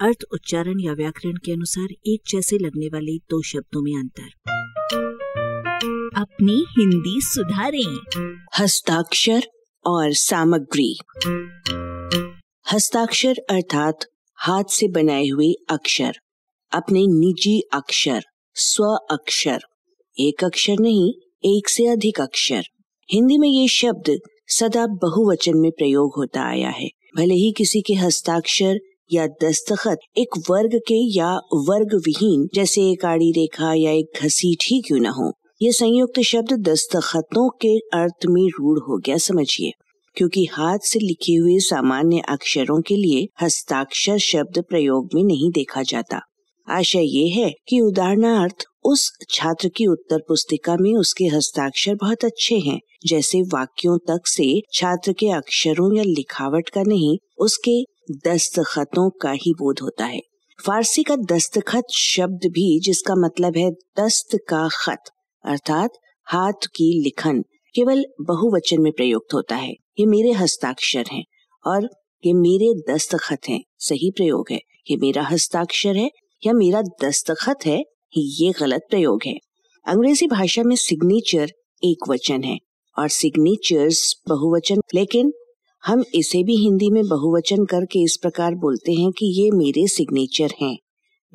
अर्थ, उच्चारण या व्याकरण के अनुसार एक जैसे लगने वाले दो शब्दों में अंतर। अपनी हिंदी सुधारें। हस्ताक्षर और सामग्री। हस्ताक्षर अर्थात हाथ से बनाए हुए अक्षर, अपने निजी अक्षर, स्व अक्षर। एक अक्षर नहीं, एक से अधिक अक्षर। हिंदी में ये शब्द सदा बहुवचन में प्रयोग होता आया है। भले ही किसी के हस्ताक्षर या दस्तखत एक वर्ग के या वर्ग विहीन जैसे एक आड़ी रेखा या एक घसीट ही क्यों न हो। ये संयुक्त शब्द दस्तखतों के अर्थ में रूढ़ हो गया, समझिए। क्योंकि हाथ से लिखे हुए सामान्य अक्षरों के लिए हस्ताक्षर शब्द प्रयोग में नहीं देखा जाता। आशा ये है कि उदाहरणार्थ, उस छात्र की उत्तर पुस्तिका में उसके हस्ताक्षर बहुत अच्छे हैं। जैसे वाक्यों तक से छात्र के अक्षरों या लिखावट का नहीं, उसके दस्तखतों का ही बोध होता है। फारसी का दस्तखत शब्द भी, जिसका मतलब है दस्त का खत, अर्थात हाथ की लिखन, केवल बहुवचन में प्रयुक्त होता है। ये मेरे हस्ताक्षर हैं, और ये मेरे दस्तखत हैं, सही प्रयोग है। ये मेरा हस्ताक्षर है, या मेरा दस्तखत है, ये गलत प्रयोग है। अंग्रेज़ी भाषा में सिग्नेचर एक वचन है, और सिग्नेचर्स बहुवचन, लेकिन हम इसे भी हिंदी में बहुवचन करके इस प्रकार बोलते हैं कि ये मेरे सिग्नेचर हैं,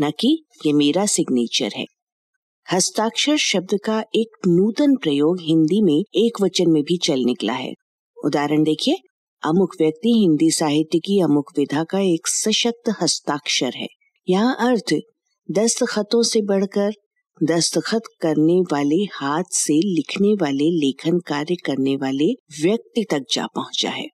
न कि ये मेरा सिग्नेचर है। हस्ताक्षर शब्द का एक नूतन प्रयोग हिंदी में एक वचन में भी चल निकला है। उदाहरण देखिए, अमुक व्यक्ति हिंदी साहित्य की अमुक विधा का एक सशक्त हस्ताक्षर है। यहाँ अर्थ, दस्तखतों से बढ़कर, दस्तखत करने वाले हाथ से लिखने वाले लेखन कार्य करने वाले व्यक्ति तक जा पहुँचा है।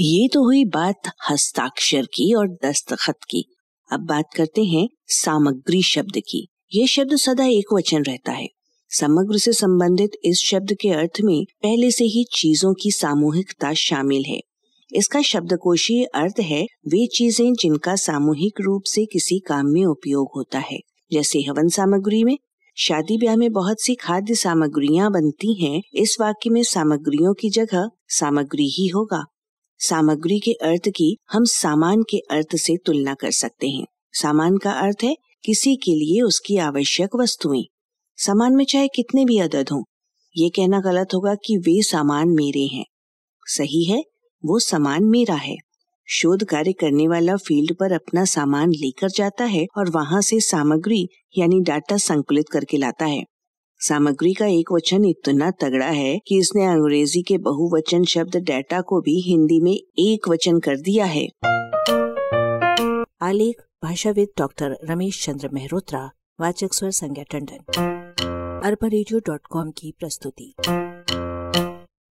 ये तो हुई बात हस्ताक्षर की और दस्तखत की। अब बात करते हैं सामग्री शब्द की। ये शब्द सदा एक वचन रहता है। समग्र से संबंधित इस शब्द के अर्थ में पहले से ही चीज़ों की सामूहिकता शामिल है। इसका शब्दकोशीय अर्थ है, वे चीज़ें जिनका सामूहिक रूप से किसी काम में उपयोग होता है। जैसे हवन सामग्री में, शादी ब्याह में बहुत सी खाद्य सामग्रियाँ बनती हैं, इस वाक्य में सामग्रियों की जगह सामग्री ही होगा। सामग्री के अर्थ की हम सामान के अर्थ से तुलना कर सकते हैं। सामान का अर्थ है किसी के लिए उसकी आवश्यक वस्तुएँ। सामान में चाहे कितने भी अदद हों, ये कहना गलत होगा कि वे सामान मेरे हैं। सही है, वो सामान मेरा है। शोध कार्य करने वाला फ़ील्ड पर अपना सामान लेकर जाता है और वहाँ से सामग्री, यानी डाटा संकलित करके लाता है। सामग्री का एक वचन इतना तगड़ा है कि इसने अंग्रेज़ी के बहुवचन शब्द डेटा को भी हिंदी में एक वचन कर दिया है। आलेख, भाषाविद डॉक्टर रमेश चंद्र मेहरोत्रा, वाचक स्वर संज्ञा टंडन। अरबा की प्रस्तुति।